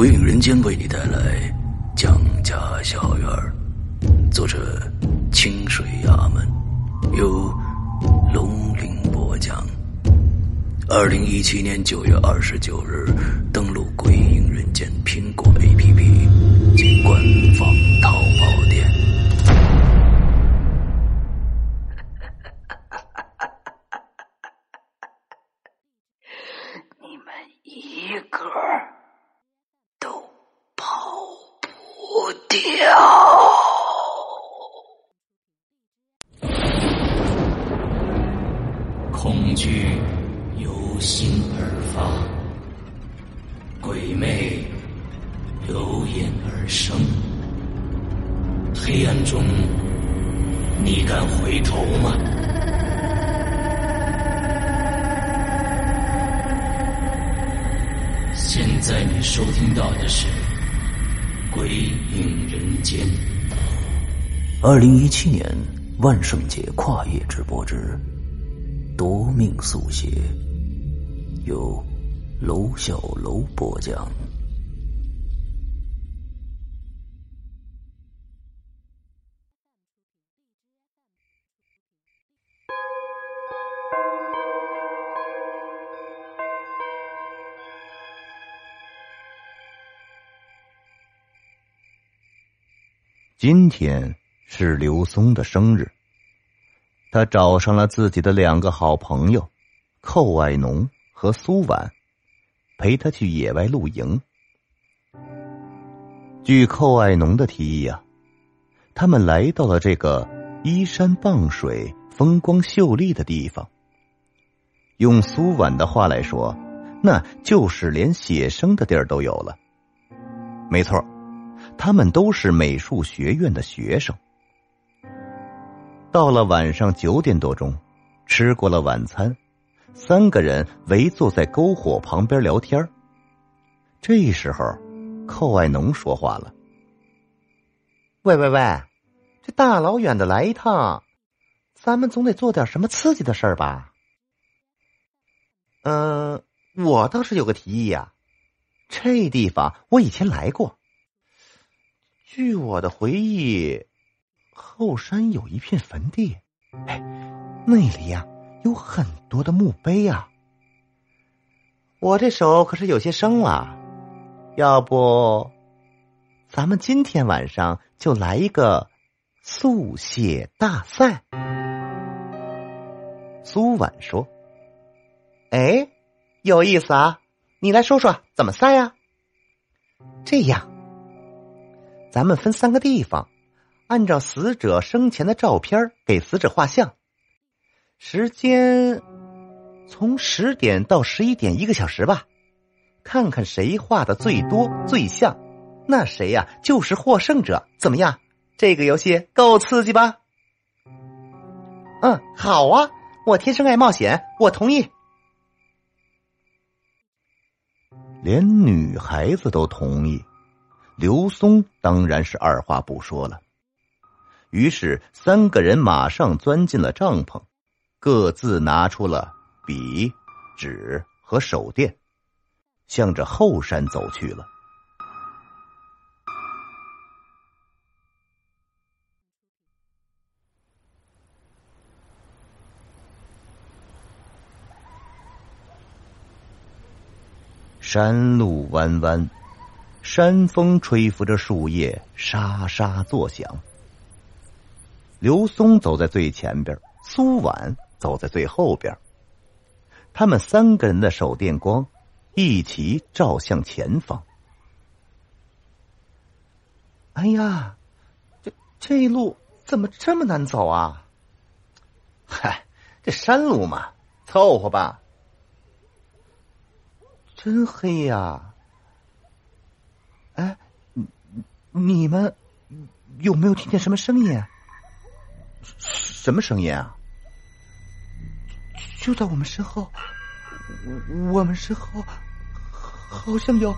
鬼影人间为你带来蒋家小院，作者清水衙门，由龙鳞播讲。二零一七年九月二十九日，登录鬼影人间苹果 APP 及官方收听到的是《鬼影人间》。二零一七年万圣节跨越直播之《夺命速写》，由楼小楼播讲。今天是刘松的生日，他找上了自己的两个好朋友寇爱农和苏婉，陪他去野外露营。据寇爱农的提议啊，他们来到了这个依山傍水、风光秀丽的地方。用苏婉的话来说，那就是连写生的地儿都有了。没错。他们都是美术学院的学生。到了晚上九点多钟，吃过了晚餐，三个人围坐在篝火旁边聊天。这时候，寇爱农说话了：“喂喂喂，这大老远的来一趟，咱们总得做点什么刺激的事儿吧？”嗯，我倒是有个提议呀，这地方我以前来过。据我的回忆，后山有一片坟地，哎，那里呀有很多的墓碑啊。我这手可是有些生了，要不，咱们今天晚上就来一个速写大赛。苏婉说：“哎，有意思啊，你来说说怎么赛呀？这样。”咱们分三个地方，按照死者生前的照片给死者画像，时间从十点到十一点，一个小时吧。看看谁画的最多最像，那谁呀就是获胜者。怎么样？这个游戏够刺激吧？嗯，好啊，我天生爱冒险，我同意。连女孩子都同意。刘松当然是二话不说了，于是三个人马上钻进了帐篷，各自拿出了笔、纸和手电，向着后山走去了。山路弯弯。山风吹拂着树叶，沙沙作响。刘松走在最前边，苏婉走在最后边。他们三个人的手电光一起照向前方。哎呀，这这一路怎么这么难走啊？嗨，这山路嘛，凑合吧。真黑呀！哎，你们有没有听见什么声音？什么声音啊？就在我们身后，我们身后好像有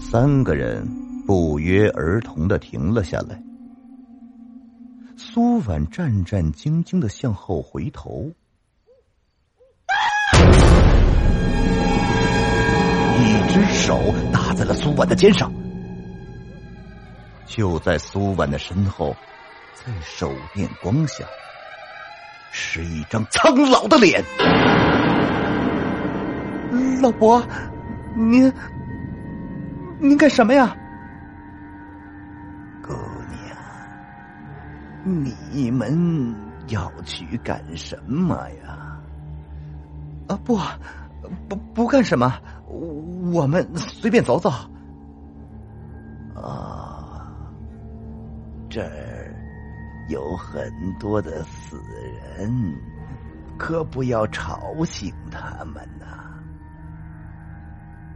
三个人不约而同的停了下来。苏婉战战兢兢的向后回头，只手搭在了苏婉的肩上。就在苏婉的身后，在手电光下。是一张苍老的脸，老伯，您您干什么呀？姑娘，你们要去干什么呀？啊，不，不不干什么，我们随便走走。啊，这儿。有很多的死人，可不要吵醒他们呐！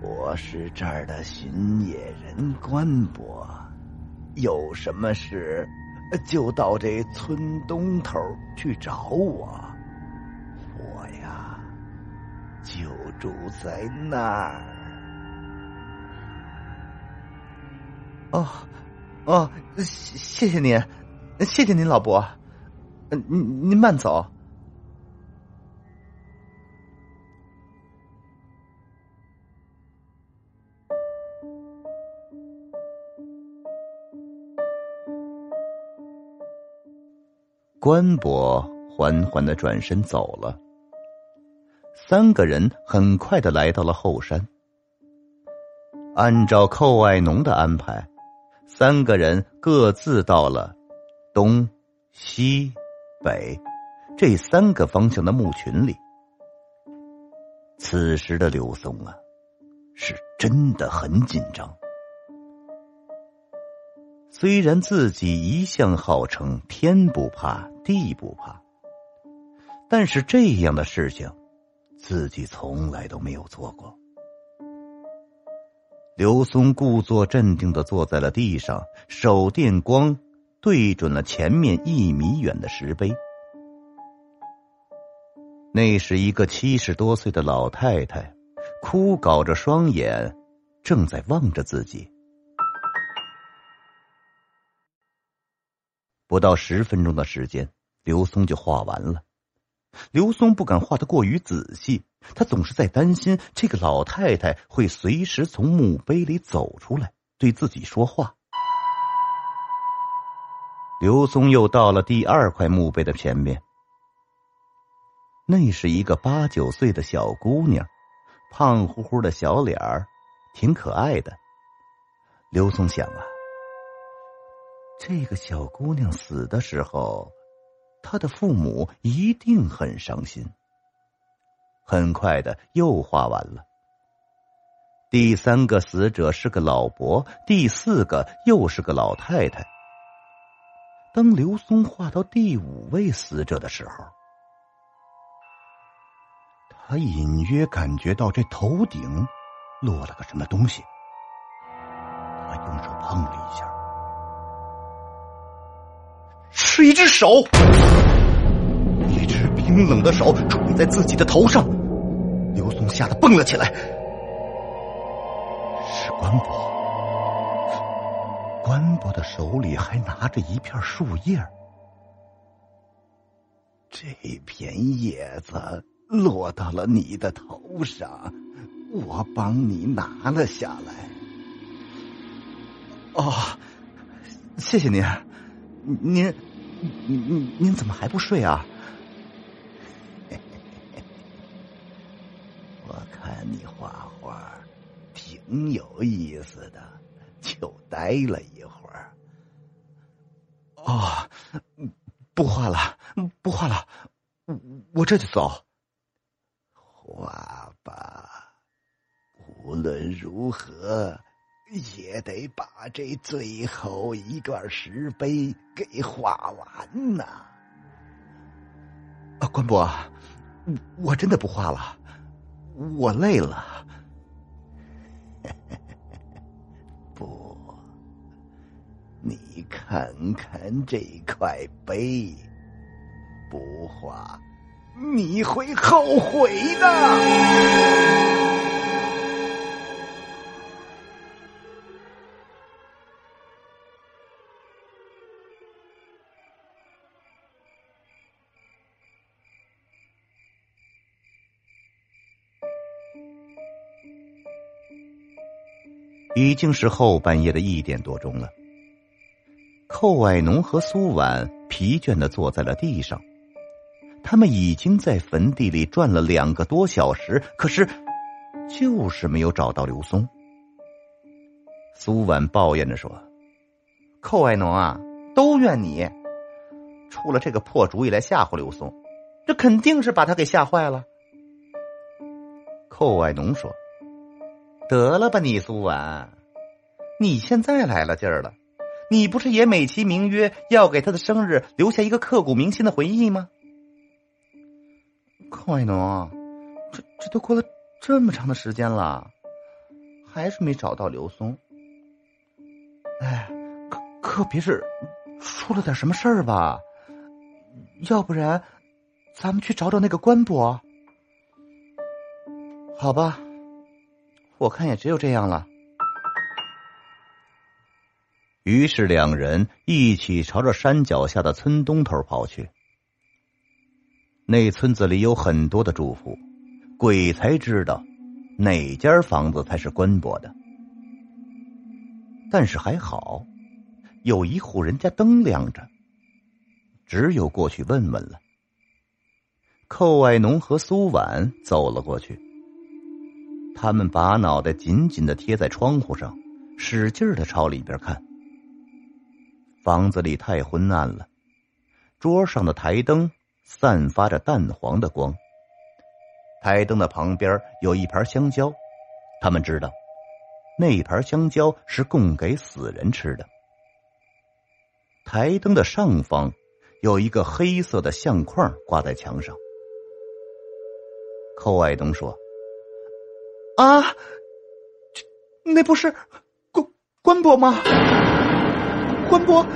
我是这儿的巡夜人关伯，有什么事就到这村东头去找我。我呀，就住在那儿。哦，哦，谢谢您。谢谢您，老伯。嗯，您您慢走。关伯缓缓的转身走了。三个人很快的来到了后山。按照寇爱农的安排，三个人各自到了。东、西、北这三个方向的墓群里，此时的刘松啊，是真的很紧张。虽然自己一向号称天不怕地不怕，但是这样的事情，自己从来都没有做过。刘松故作镇定的坐在了地上，手电光。对准了前面一米远的石碑，那是一个七十多岁的老太太，枯槁着双眼，正在望着自己。不到十分钟的时间，刘松就画完了。刘松不敢画的过于仔细，他总是在担心这个老太太会随时从墓碑里走出来，对自己说话。刘松又到了第二块墓碑的前面，那是一个八九岁的小姑娘，胖乎乎的小脸儿，挺可爱的。刘松想啊，这个小姑娘死的时候，他的父母一定很伤心。很快的又画完了，第三个死者是个老伯，第四个又是个老太太。当刘松画到第五位死者的时候，他隐约感觉到这头顶落了个什么东西。他用手碰了一下，是一只手，一只冰冷的手垂在自己的头上。刘松吓得蹦了起来，是关博。关伯的手里还拿着一片树叶这片叶子落到了你的头上，我帮你拿了下来。哦，谢谢您，您，您，您怎么还不睡啊？我看你画画挺有意思的。就待了一会儿。哦，不画了，不画了，我我这就走。画吧，无论如何也得把这最后一段石碑给画完呐。啊，关伯，我真的不画了，我累了。不，你看看这块碑，不画你会后悔的。已经是后半夜的一点多钟了。寇爱农和苏婉疲倦的坐在了地上，他们已经在坟地里转了两个多小时，可是就是没有找到刘松。苏婉抱怨着说：“寇爱农啊，都怨你，出了这个破主意来吓唬刘松，这肯定是把他给吓坏了。”寇爱农说。得了吧，你苏婉，你现在来了劲儿了，你不是也美其名曰要给他的生日留下一个刻骨铭心的回忆吗？寇爱农，这这都过了这么长的时间了，还是没找到刘松。哎，可可别是出了点什么事儿吧？要不然，咱们去找找那个官博。好吧。我看也只有这样了。于是两人一起朝着山脚下的村东头跑去。那村子里有很多的住户，鬼才知道哪间房子才是关伯的。但是还好，有一户人家灯亮着，只有过去问问了。寇爱农和苏婉走了过去。他们把脑袋紧紧的贴在窗户上，使劲的朝里边看。房子里太昏暗了，桌上的台灯散发着淡黄的光。台灯的旁边有一盘香蕉，他们知道，那盘香蕉是供给死人吃的。台灯的上方有一个黑色的相框挂在墙上。寇爱东说。啊，那不是关关伯吗？关伯，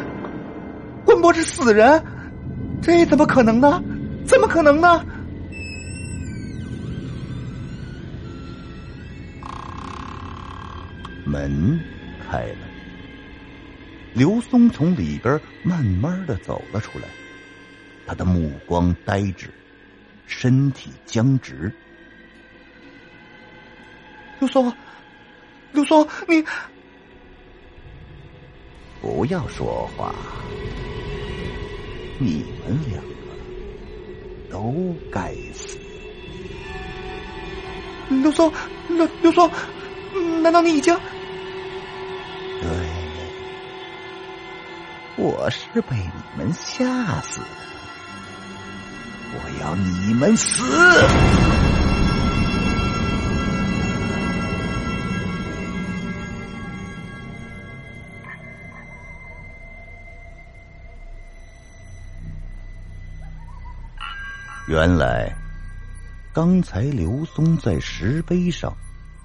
关伯是死人，这怎么可能呢？怎么可能呢？门开了，刘松从里边慢慢的走了出来，他的目光呆滞，身体僵直。刘松，刘松，你不要说话！你们两个都该死！刘松，刘刘松，难道你已经？对，我是被你们吓死的，我要你们死！原来，刚才刘松在石碑上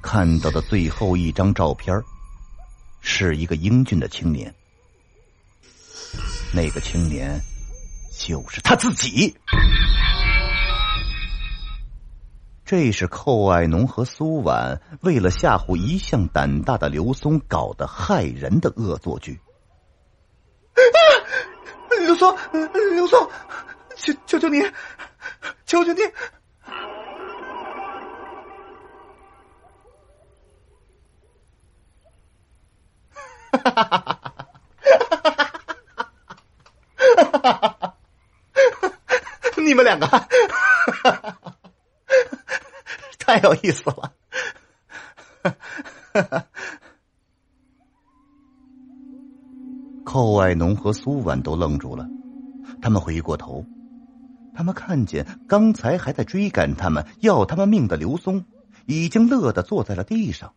看到的最后一张照片，是一个英俊的青年。那个青年就是他自己。这是寇爱农和苏婉为了吓唬一向胆大的刘松搞的害人的恶作剧。刘松，刘松，求求求你！求求你！哈哈哈！你们两个，太有意思了！寇爱农和苏婉都愣住了，他们回过头。他们看见刚才还在追赶他们、要他们命的刘松，已经乐得坐在了地上。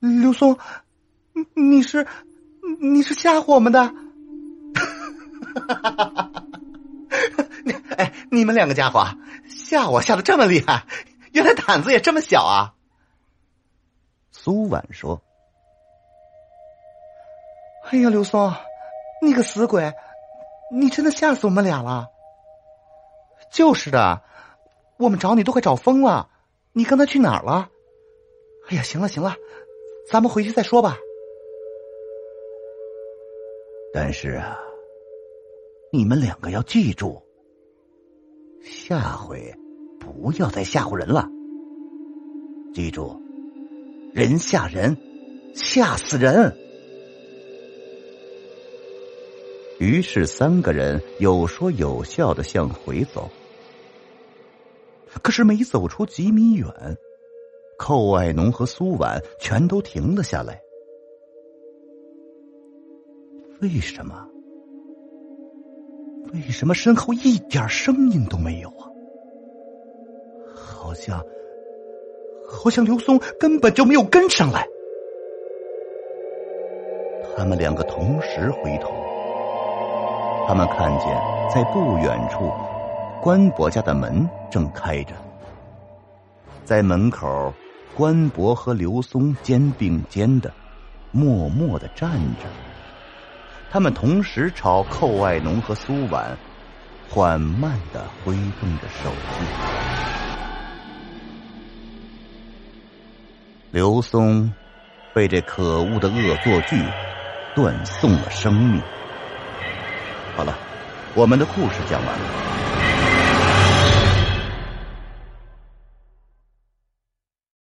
刘松，你是你是吓唬我们的？你们两个家伙吓我吓得这么厉害，原来胆子也这么小啊！苏婉说：“哎呀，刘松，你个死鬼，你真的吓死我们俩了！就是的，我们找你都快找疯了，你刚才去哪儿了？哎呀，行了行了，咱们回去再说吧。但是啊，你们两个要记住。”下回不要再吓唬人了，记住，人吓人，吓死人。于是三个人有说有笑的向回走。可是没走出几米远，寇爱农和苏婉全都停了下来。为什么？为什么身后一点声音都没有啊？好像，好像刘松根本就没有跟上来。他们两个同时回头，他们看见在不远处，关伯家的门正开着，在门口，关伯和刘松肩并肩的，默默的站着。他们同时朝寇爱农和苏婉缓慢的挥动着手臂。刘松被这可恶的恶作剧断送了生命。好了，我们的故事讲完了。